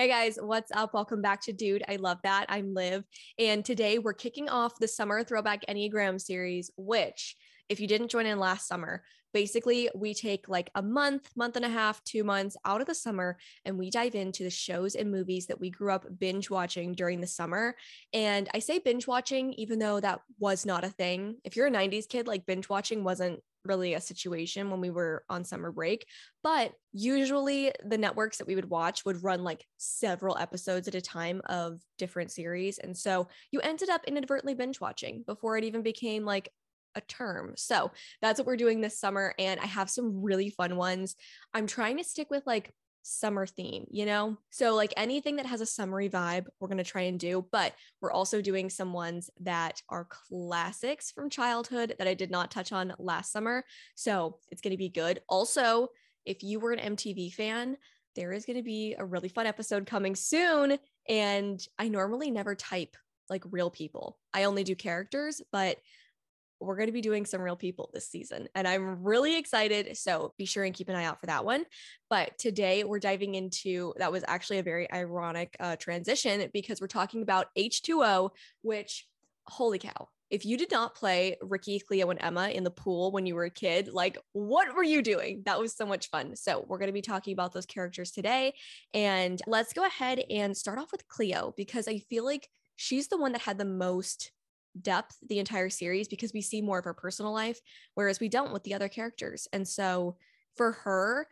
Hey guys, what's up? Welcome back to Dude. I love that. I'm Liv. And today we're kicking off the summer throwback Enneagram series, which, if you didn't join in last summer, basically we take like a month, month and a half, two months out of the summer and we dive into the shows and movies that we grew up binge watching during the summer. And I say binge watching, even though that was not a thing. If you're a 90s kid, like binge watching wasn't really a situation when we were on summer break. But usually the networks that we would watch would run like several episodes at a time of different series. And so you ended up inadvertently binge watching before it even became like a term. So that's what we're doing this summer. And I have some really fun ones. I'm trying to stick with like summer theme, you know? So, like anything that has a summery vibe, we're going to try and do, but we're also doing some ones that are classics from childhood that I did not touch on last summer. So, it's going to be good. Also, if you were an MTV fan, there is going to be a really fun episode coming soon. And I normally never type like real people, I only do characters, but we're going to be doing some real people this season and I'm really excited. So be sure and keep an eye out for that one. But today we're diving into that was actually a very ironic uh, transition because we're talking about H2O, which, holy cow, if you did not play Rikki, Cleo, and Emma in the pool when you were a kid, like what were you doing? That was so much fun. So, we're going to be talking about those characters today. And let's go ahead and start off with Cleo because I feel like she's the one that had the most depth the entire series because we see more of her personal life, whereas we don't with the other characters. And so for her,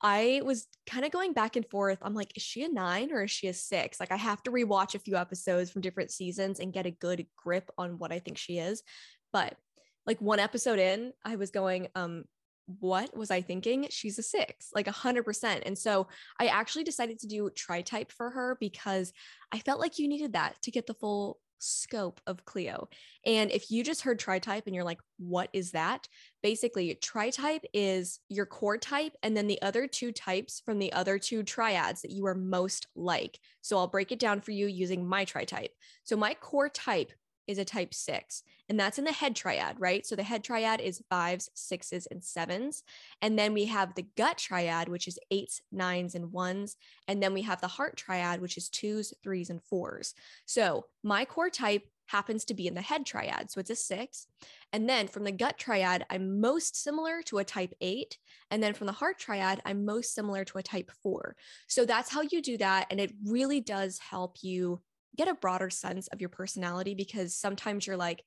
I was kind of going back and forth. I'm like, is she a nine or is she a six? Like, I have to rewatch a few episodes from different seasons and get a good grip on what I think she is. But like one episode in, I was going, um, what was I thinking? She's a six, like a hundred percent. And so I actually decided to do tri type for her because I felt like you needed that to get the full scope of Cleo. And if you just heard tri type and you're like, what is that? Basically, tri type is your core type and then the other two types from the other two triads that you are most like. So I'll break it down for you using my tri type. So my core type is a type six, and that's in the head triad, right? So the head triad is fives, sixes, and sevens. And then we have the gut triad, which is eights, nines, and ones. And then we have the heart triad, which is twos, threes, and fours. So my core type happens to be in the head triad. So it's a six. And then from the gut triad, I'm most similar to a type eight. And then from the heart triad, I'm most similar to a type four. So that's how you do that. And it really does help you get a broader sense of your personality because sometimes you're like,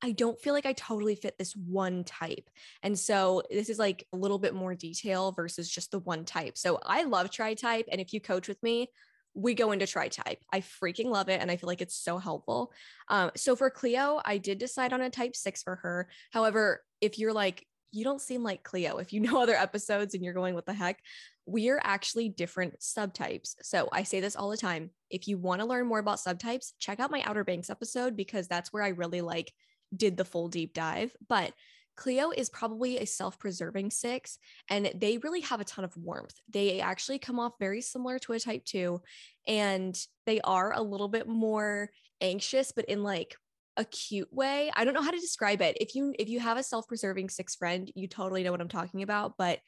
I don't feel like I totally fit this one type. And so this is like a little bit more detail versus just the one type. So I love tri type. And if you coach with me, we go into tri type. I freaking love it. And I feel like it's so helpful. Um, so for Cleo, I did decide on a type six for her. However, if you're like, you don't seem like Cleo, if you know other episodes and you're going, what the heck? we are actually different subtypes. So I say this all the time. If you want to learn more about subtypes, check out my Outer Banks episode because that's where I really like did the full deep dive. But Cleo is probably a self preserving six, and they really have a ton of warmth. They actually come off very similar to a type two, and they are a little bit more anxious, but in like a cute way. I don't know how to describe it. If you if you have a self-preserving six friend, you totally know what I'm talking about, but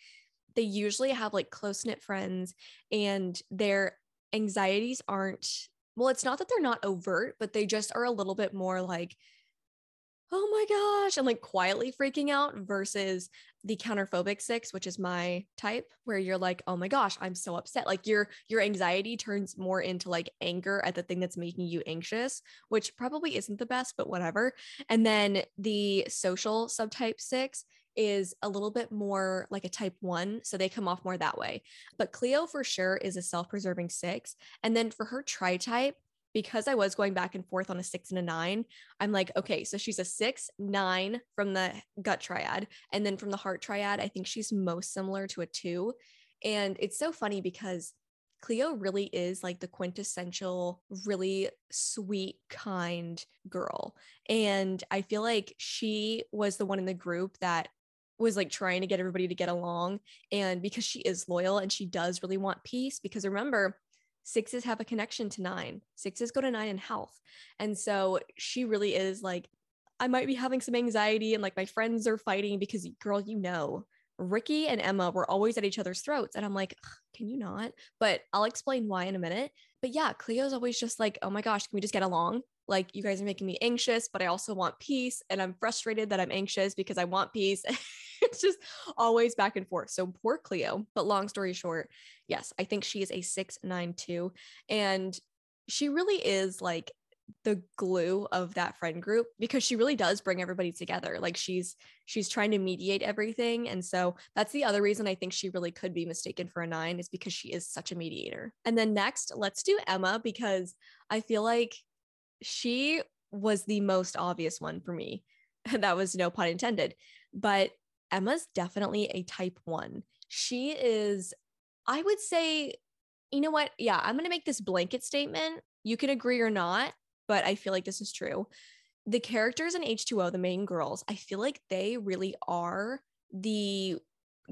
they usually have like close knit friends and their anxieties aren't, well, it's not that they're not overt, but they just are a little bit more like, oh my gosh, and like quietly freaking out versus the counterphobic six, which is my type, where you're like, oh my gosh, I'm so upset. Like your your anxiety turns more into like anger at the thing that's making you anxious, which probably isn't the best, but whatever. And then the social subtype six is a little bit more like a type one. So they come off more that way. But Cleo for sure is a self preserving six. And then for her tri type, because I was going back and forth on a six and a nine, I'm like, okay, so she's a six, nine from the gut triad. And then from the heart triad, I think she's most similar to a two. And it's so funny because Cleo really is like the quintessential, really sweet, kind girl. And I feel like she was the one in the group that was like trying to get everybody to get along. And because she is loyal and she does really want peace, because remember, sixes have a connection to nine, sixes go to nine in health. And so she really is like, I might be having some anxiety and like my friends are fighting because, girl, you know, Rikki and Emma were always at each other's throats. And I'm like, can you not? But I'll explain why in a minute. But yeah, Cleo's always just like, oh my gosh, can we just get along? Like, you guys are making me anxious, but I also want peace. And I'm frustrated that I'm anxious because I want peace. it's just always back and forth. So poor Cleo. But long story short, yes, I think she is a 692. And she really is like the glue of that friend group because she really does bring everybody together like she's she's trying to mediate everything and so that's the other reason i think she really could be mistaken for a 9 is because she is such a mediator and then next let's do emma because i feel like she was the most obvious one for me that was no pun intended but emma's definitely a type 1 she is i would say you know what yeah i'm going to make this blanket statement you can agree or not but I feel like this is true. The characters in H2O, the main girls, I feel like they really are the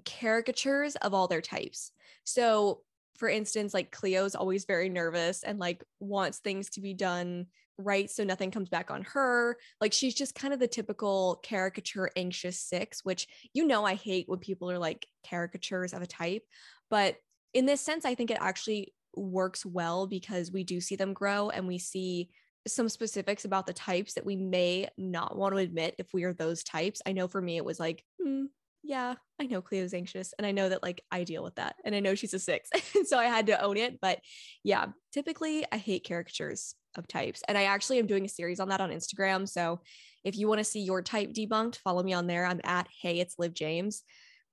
caricatures of all their types. So, for instance, like Cleo's always very nervous and like wants things to be done right so nothing comes back on her. Like she's just kind of the typical caricature anxious six, which you know I hate when people are like caricatures of a type. But in this sense, I think it actually works well because we do see them grow and we see some specifics about the types that we may not want to admit if we are those types. I know for me, it was like, hmm, yeah, I know Cleo's anxious and I know that like I deal with that and I know she's a six. so I had to own it. But yeah, typically I hate caricatures of types. And I actually am doing a series on that on Instagram. So if you want to see your type debunked, follow me on there. I'm at Hey, it's Liv James.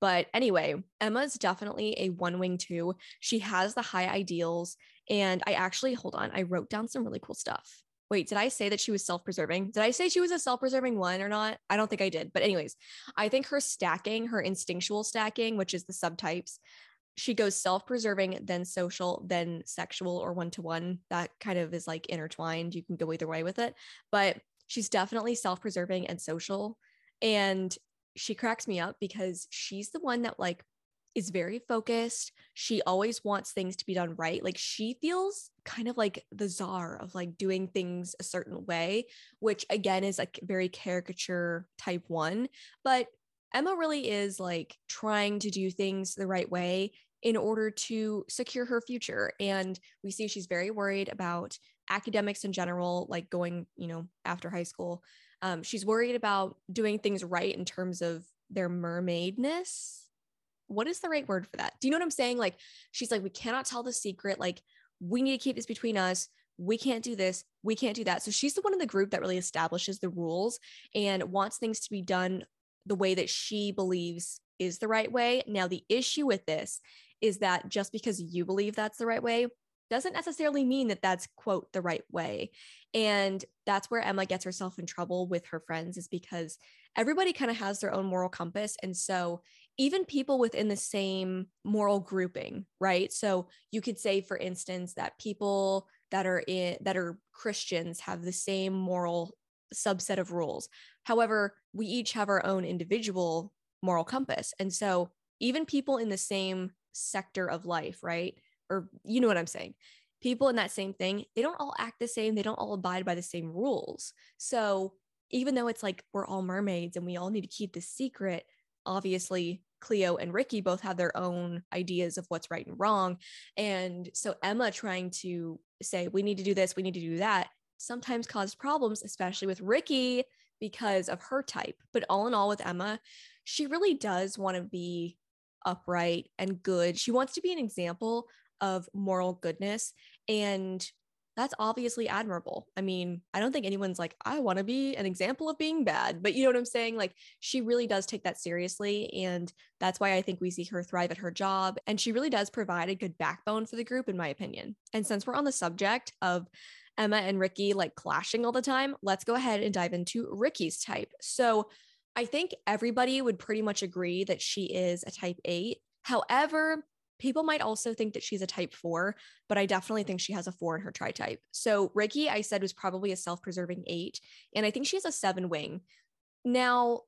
But anyway, Emma's definitely a one wing two. She has the high ideals. And I actually, hold on, I wrote down some really cool stuff wait, did I say that she was self preserving? Did I say she was a self preserving one or not? I don't think I did. But, anyways, I think her stacking, her instinctual stacking, which is the subtypes, she goes self preserving, then social, then sexual or one to one. That kind of is like intertwined. You can go either way with it. But she's definitely self preserving and social. And she cracks me up because she's the one that like is very focused. She always wants things to be done right. Like she feels kind of like the czar of like doing things a certain way, which again is like very caricature type one. But Emma really is like trying to do things the right way in order to secure her future. And we see she's very worried about academics in general, like going, you know, after high school. Um, she's worried about doing things right in terms of their mermaidness what is the right word for that? Do you know what I'm saying? Like, she's like, we cannot tell the secret. Like, we need to keep this between us. We can't do this. We can't do that. So she's the one in the group that really establishes the rules and wants things to be done the way that she believes is the right way. Now, the issue with this is that just because you believe that's the right way doesn't necessarily mean that that's quote the right way. And that's where Emma gets herself in trouble with her friends is because everybody kind of has their own moral compass. And so even people within the same moral grouping, right? So you could say, for instance, that people that are in that are Christians have the same moral subset of rules. However, we each have our own individual moral compass. And so even people in the same sector of life, right? Or you know what I'm saying? People in that same thing, they don't all act the same, they don't all abide by the same rules. So even though it's like we're all mermaids and we all need to keep this secret, obviously Cleo and Rikki both have their own ideas of what's right and wrong. And so Emma trying to say, we need to do this, we need to do that, sometimes caused problems, especially with Rikki because of her type. But all in all, with Emma, she really does want to be upright and good. She wants to be an example of moral goodness. And that's obviously admirable. I mean, I don't think anyone's like, I want to be an example of being bad, but you know what I'm saying? Like, she really does take that seriously. And that's why I think we see her thrive at her job. And she really does provide a good backbone for the group, in my opinion. And since we're on the subject of Emma and Rikki like clashing all the time, let's go ahead and dive into Rikki's type. So, I think everybody would pretty much agree that she is a type eight. However, People might also think that she's a type four, but I definitely think she has a four in her tri type. So Rikki, I said, was probably a self preserving eight. And I think she has a seven wing. Now,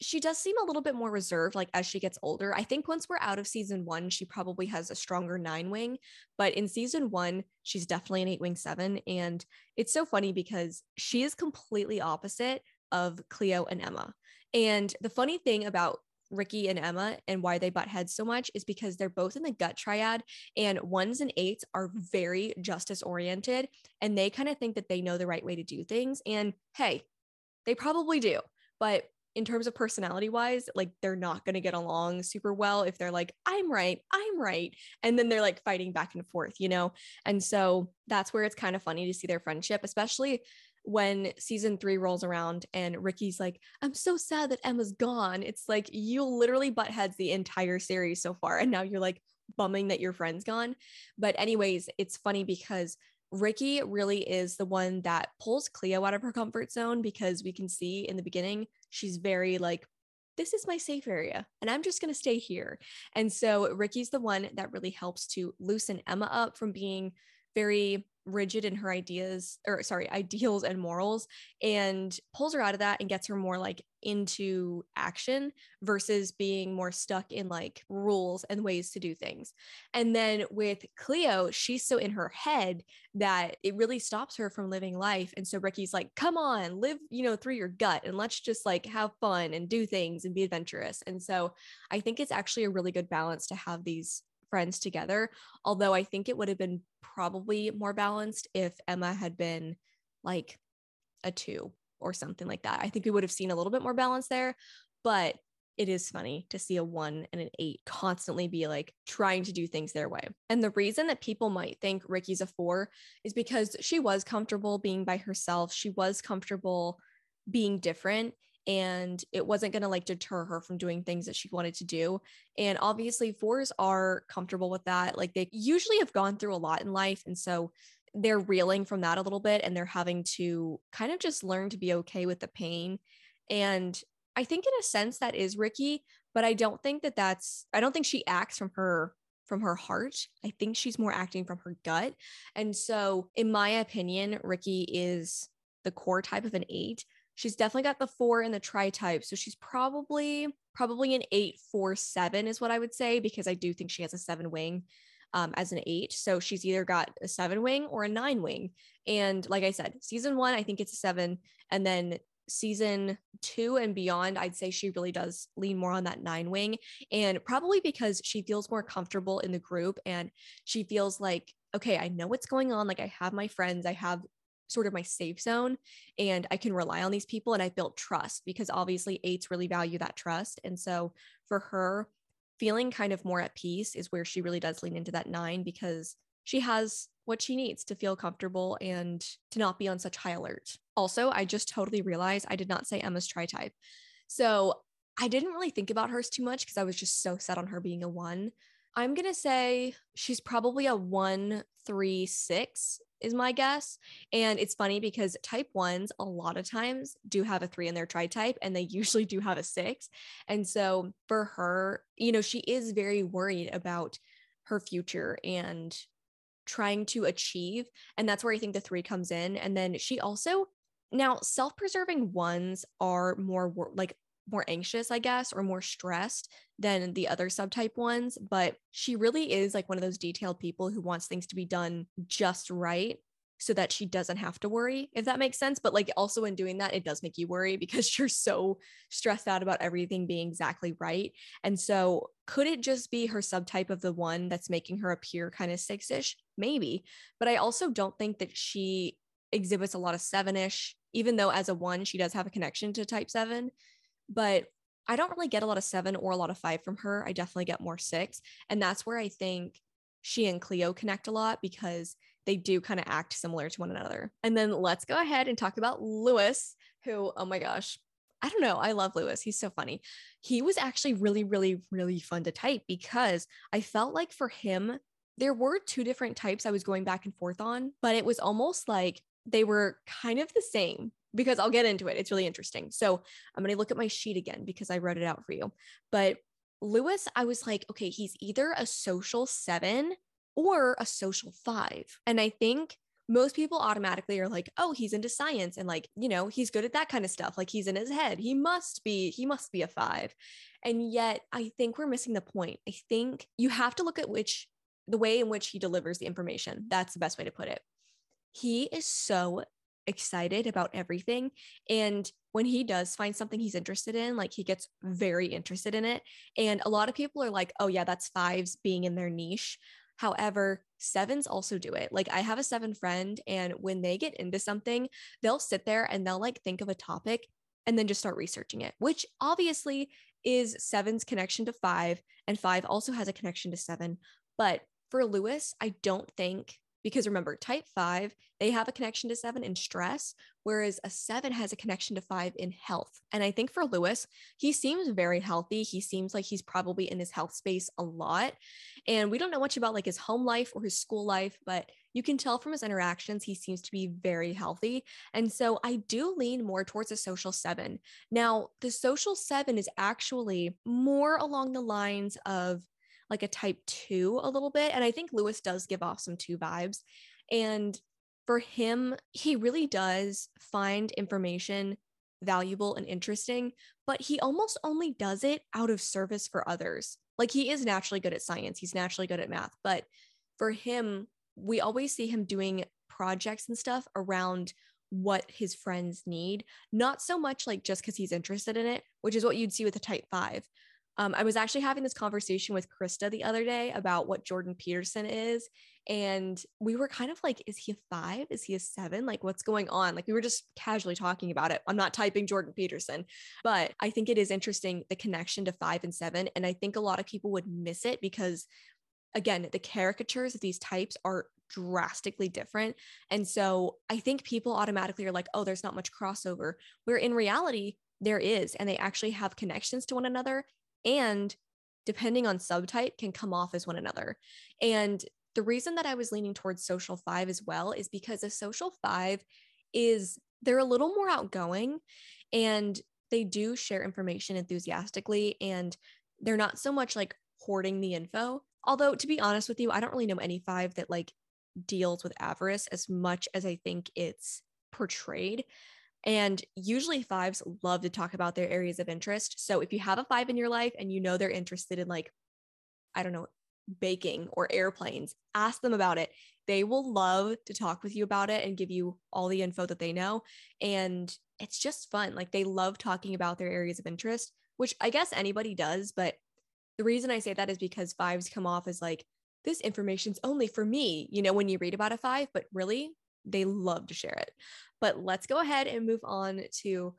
she does seem a little bit more reserved, like as she gets older. I think once we're out of season one, she probably has a stronger nine wing. But in season one, she's definitely an eight wing seven. And it's so funny because she is completely opposite of Cleo and Emma. And the funny thing about Rikki and Emma and why they butt heads so much is because they're both in the gut triad and ones and eights are very justice oriented and they kind of think that they know the right way to do things. And hey, they probably do. But in terms of personality wise, like they're not going to get along super well if they're like, I'm right, I'm right. And then they're like fighting back and forth, you know? And so that's where it's kind of funny to see their friendship, especially when season three rolls around and Rikki's like, I'm so sad that Emma's gone. It's like you literally butt heads the entire series so far. And now you're like bumming that your friend's gone. But, anyways, it's funny because Rikki really is the one that pulls Cleo out of her comfort zone because we can see in the beginning, she's very like, this is my safe area and I'm just going to stay here. And so Rikki's the one that really helps to loosen Emma up from being very rigid in her ideas or sorry ideals and morals and pulls her out of that and gets her more like into action versus being more stuck in like rules and ways to do things. And then with cleo she's so in her head that it really stops her from living life. And so rikki's like come on live you know through your gut and let's just like have fun and do things and be adventurous. And so i think it's actually a really good balance to have these friends together. Although I think it would have been probably more balanced if Emma had been like a two or something like that. I think we would have seen a little bit more balance there, but it is funny to see a one and an eight constantly be like trying to do things their way. And the reason that people might think Rikki's a four is because she was comfortable being by herself. She was comfortable being different and it wasn't going to like deter her from doing things that she wanted to do. And obviously, fours are comfortable with that. Like they usually have gone through a lot in life. And so they're reeling from that a little bit and they're having to kind of just learn to be okay with the pain. And I think, in a sense, that is Rikki, but I don't think that that's, I don't think she acts from her from her heart. I think she's more acting from her gut. And so, in my opinion, Rikki is the core type of an eight. She's definitely got the four in the tri type. So she's probably probably an eight, four, seven is what I would say, because I do think she has a seven wing um, as an eight. So she's either got a seven wing or a nine wing. And like I said, season one, I think it's a seven. And then season two and beyond, I'd say she really does lean more on that nine wing. And probably because she feels more comfortable in the group and she feels like, okay, I know what's going on. Like I have my friends, I have sort of my safe zone and I can rely on these people and I built trust because obviously eights really value that trust. And so for her, feeling kind of more at peace is where she really does lean into that nine because she has what she needs to feel comfortable and to not be on such high alert. Also, I just totally realized I did not say Emma's tri type. So I didn't really think about hers too much because I was just so set on her being a one. I'm going to say she's probably a one, three, six is my guess. And it's funny because type ones a lot of times do have a three in their tri type and they usually do have a six. And so for her, you know, she is very worried about her future and trying to achieve. And that's where I think the three comes in. And then she also, now self preserving ones are more like more anxious, I guess, or more stressed than the other subtype ones. But she really is like one of those detailed people who wants things to be done just right so that she doesn't have to worry, if that makes sense. But like also in doing that, it does make you worry because you're so stressed out about everything being exactly right. And so could it just be her subtype of the one that's making her appear kind of six ish? Maybe. But I also don't think that she exhibits a lot of seven ish, even though as a one, she does have a connection to type seven but I don't really get a lot of seven or a lot of five from her. I definitely get more six. And that's where I think she and Cleo connect a lot because they do kind of act similar to one another. And then let's go ahead and talk about Lewis, who, oh my gosh, I don't know. I love Lewis. He's so funny. He was actually really, really, really fun to type because I felt like for him, there were two different types I was going back and forth on, but it was almost like they were kind of the same because I'll get into it. It's really interesting. So I'm going to look at my sheet again because I wrote it out for you. But Lewis, I was like, okay, he's either a social seven or a social five. And I think most people automatically are like, oh, he's into science and like, you know, he's good at that kind of stuff. Like he's in his head. He must be, he must be a five. And yet I think we're missing the point. I think you have to look at which the way in which he delivers the information. That's the best way to put it. He is so excited about everything. And when he does find something he's interested in, like he gets very interested in it. And a lot of people are like, oh, yeah, that's fives being in their niche. However, sevens also do it. Like I have a seven friend, and when they get into something, they'll sit there and they'll like think of a topic and then just start researching it, which obviously is seven's connection to five, and five also has a connection to seven. But for Lewis, I don't think because remember, type five, they have a connection to seven in stress, whereas a seven has a connection to five in health. And I think for Lewis, he seems very healthy. He seems like he's probably in his health space a lot. And we don't know much about like his home life or his school life, but you can tell from his interactions, he seems to be very healthy. And so I do lean more towards a social seven. Now, the social seven is actually more along the lines of like a type two a little bit. And I think Lewis does give off some two vibes. And for him, he really does find information valuable and interesting, but he almost only does it out of service for others. Like he is naturally good at science, he's naturally good at math, but for him, we always see him doing projects and stuff around what his friends need, not so much like just because he's interested in it, which is what you'd see with a type five. Um, I was actually having this conversation with Krista the other day about what Jordan Peterson is. And we were kind of like, is he a five? Is he a seven? Like, what's going on? Like, we were just casually talking about it. I'm not typing Jordan Peterson, but I think it is interesting the connection to five and seven. And I think a lot of people would miss it because, again, the caricatures of these types are drastically different. And so I think people automatically are like, oh, there's not much crossover, where in reality, there is, and they actually have connections to one another and depending on subtype can come off as one another. And the reason that I was leaning towards social five as well is because a social five is they're a little more outgoing and they do share information enthusiastically and they're not so much like hoarding the info. Although to be honest with you, I don't really know any five that like deals with avarice as much as I think it's portrayed. And usually fives love to talk about their areas of interest. So if you have a five in your life and you know they're interested in like, I don't know, baking or airplanes, ask them about it. They will love to talk with you about it and give you all the info that they know. And it's just fun. Like they love talking about their areas of interest, which I guess anybody does. But the reason I say that is because fives come off as like, this information's only for me, you know, when you read about a five, but really they love to share it. But let's go ahead and move on to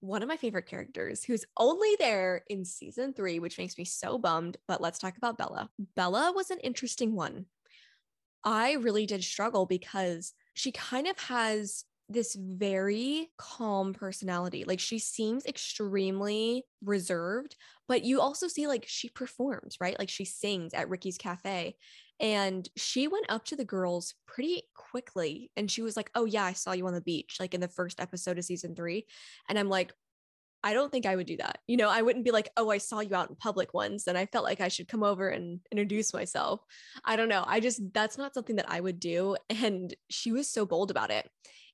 one of my favorite characters who's only there in season three, which makes me so bummed. But let's talk about Bella. Bella was an interesting one. I really did struggle because she kind of has this very calm personality. Like she seems extremely reserved, but you also see like she performs, right? Like she sings at Rikki's Cafe. And she went up to the girls pretty quickly and she was like, Oh, yeah, I saw you on the beach, like in the first episode of season three. And I'm like, I don't think I would do that. You know, I wouldn't be like, oh, I saw you out in public once and I felt like I should come over and introduce myself. I don't know. I just, that's not something that I would do. And she was so bold about it.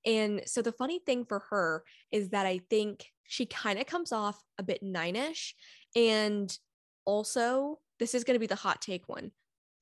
And so the funny thing for her is that I think she kind of comes off a bit nine-ish. And also, this is going to be the hot take one.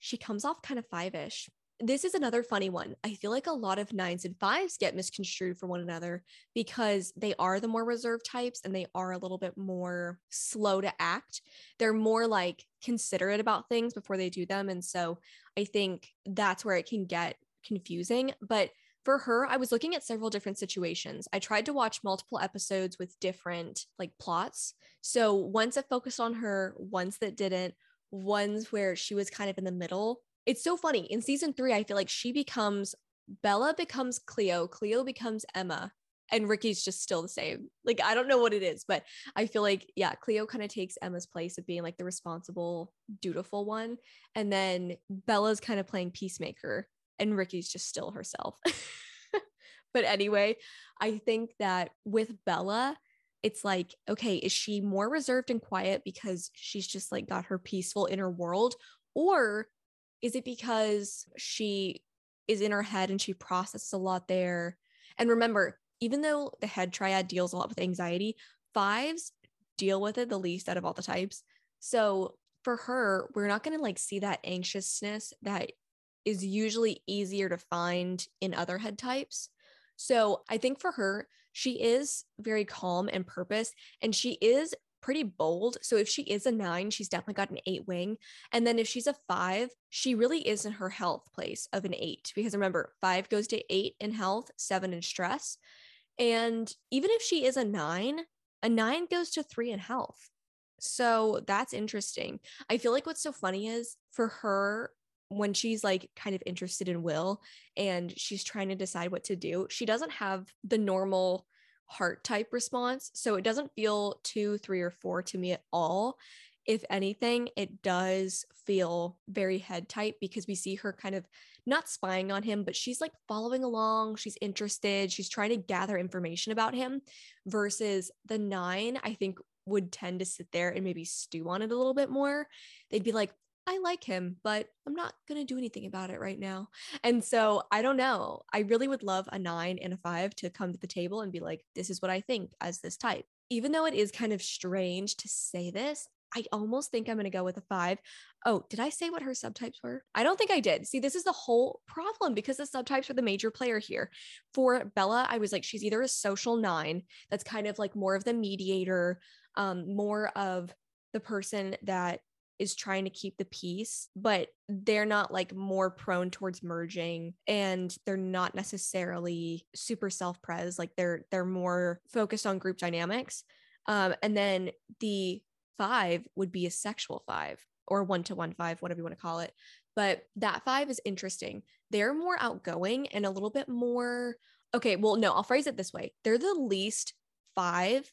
She comes off kind of five-ish. This is another funny one. I feel like a lot of nines and fives get misconstrued for one another because they are the more reserved types and they are a little bit more slow to act. They're more like considerate about things before they do them. And so I think that's where it can get confusing. But for her, I was looking at several different situations. I tried to watch multiple episodes with different like plots. So ones that focused on her, ones that didn't, ones where she was kind of in the middle. It's so funny. In season three, I feel like she becomes Bella becomes Cleo, Cleo becomes Emma, and Rikki's just still the same. Like, I don't know what it is, but I feel like, yeah, Cleo kind of takes Emma's place of being like the responsible, dutiful one. And then Bella's kind of playing peacemaker and Rikki's just still herself. but anyway, I think that with Bella, it's like, okay, is she more reserved and quiet because she's just like got her peaceful inner world? Or is it because she is in her head and she processes a lot there? And remember, even though the head triad deals a lot with anxiety, fives deal with it the least out of all the types. So for her, we're not going to like see that anxiousness that is usually easier to find in other head types. So I think for her, she is very calm and purpose, and she is pretty bold. So if she is a nine, she's definitely got an eight wing. And then if she's a five, she really is in her health place of an eight. Because remember, five goes to eight in health, seven in stress. And even if she is a nine, a nine goes to three in health. So that's interesting. I feel like what's so funny is for her, when she's like kind of interested in Will and she's trying to decide what to do, she doesn't have the normal heart type response. So it doesn't feel two, three, or four to me at all. If anything, it does feel very head type because we see her kind of not spying on him, but she's like following along. She's interested. She's trying to gather information about him versus the nine, I think would tend to sit there and maybe stew on it a little bit more. They'd be like, I like him, but I'm not going to do anything about it right now. And so I don't know. I really would love a nine and a five to come to the table and be like, this is what I think as this type. Even though it is kind of strange to say this, I almost think I'm going to go with a five. Oh, did I say what her subtypes were? I don't think I did. See, this is the whole problem because the subtypes are the major player here. For Bella, I was like, she's either a social nine that's kind of like more of the mediator, um, more of the person that is trying to keep the peace, but they're not like more prone towards merging and they're not necessarily super self-pres. Like they're they're more focused on group dynamics. Um, and then the five would be a sexual five or one to one five, whatever you want to call it. But that five is interesting. They're more outgoing and a little bit more. Okay, well, no, I'll phrase it this way. They're the least five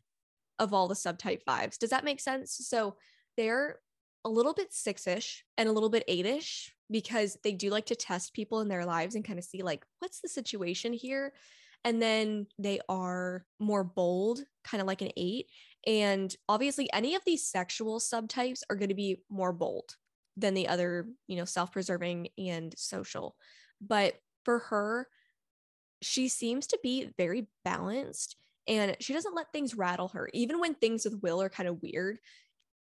of all the subtype fives. Does that make sense? So they're a little bit six-ish and a little bit eight-ish because they do like to test people in their lives and kind of see like what's the situation here? And then they are more bold kind of like an eight. And obviously any of these sexual subtypes are going to be more bold than the other you know self-preserving and social. But for her she seems to be very balanced and she doesn't let things rattle her. Even when things with will are kind of weird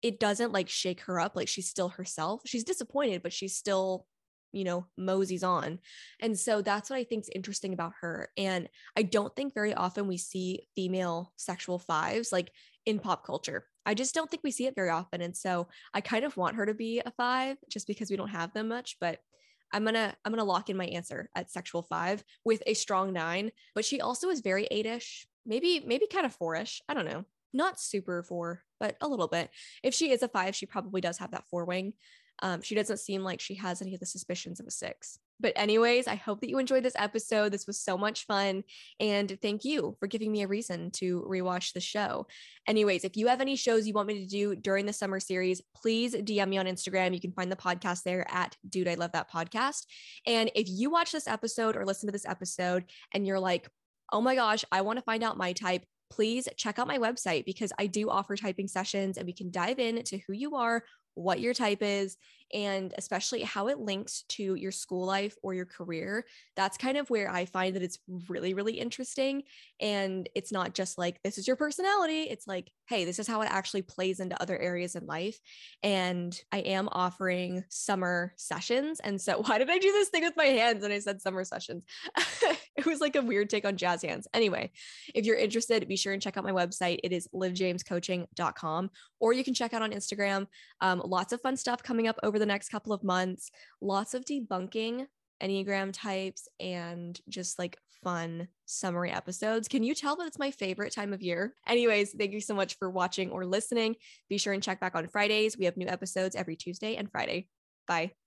it doesn't like shake her up like she's still herself. She's disappointed but she's still you know moseys on. And so that's what i think is interesting about her. And i don't think very often we see female sexual fives like in pop culture. I just don't think we see it very often. And so i kind of want her to be a five just because we don't have them much but i'm gonna i'm gonna lock in my answer at sexual five with a strong nine. But she also is very eight-ish maybe maybe kind of four-ish. I don't know. Not super four, but a little bit. If she is a five, she probably does have that four wing. Um, she doesn't seem like she has any of the suspicions of a six. But, anyways, I hope that you enjoyed this episode. This was so much fun. And thank you for giving me a reason to rewatch the show. Anyways, if you have any shows you want me to do during the summer series, please DM me on Instagram. You can find the podcast there at Dude, I Love That Podcast. And if you watch this episode or listen to this episode and you're like, oh my gosh, I want to find out my type, please check out my website because I do offer typing sessions and we can dive into who you are, what your type is, and especially how it links to your school life or your career. That's kind of where I find that it's really, really interesting. And it's not just like, this is your personality. It's like, hey, this is how it actually plays into other areas in life. And I am offering summer sessions. And so, why did I do this thing with my hands and I said summer sessions? it was like a weird take on jazz hands. Anyway, if you're interested, be sure and check out my website. It is livjamescoaching.com, or you can check out on Instagram. Um, lots of fun stuff coming up over over the next couple of months. Lots of debunking Enneagram types and just like fun summary episodes. Can you tell that it's my favorite time of year? Anyways, thank you so much for watching or listening. Be sure and check back on Fridays. We have new episodes every Tuesday and Friday. Bye.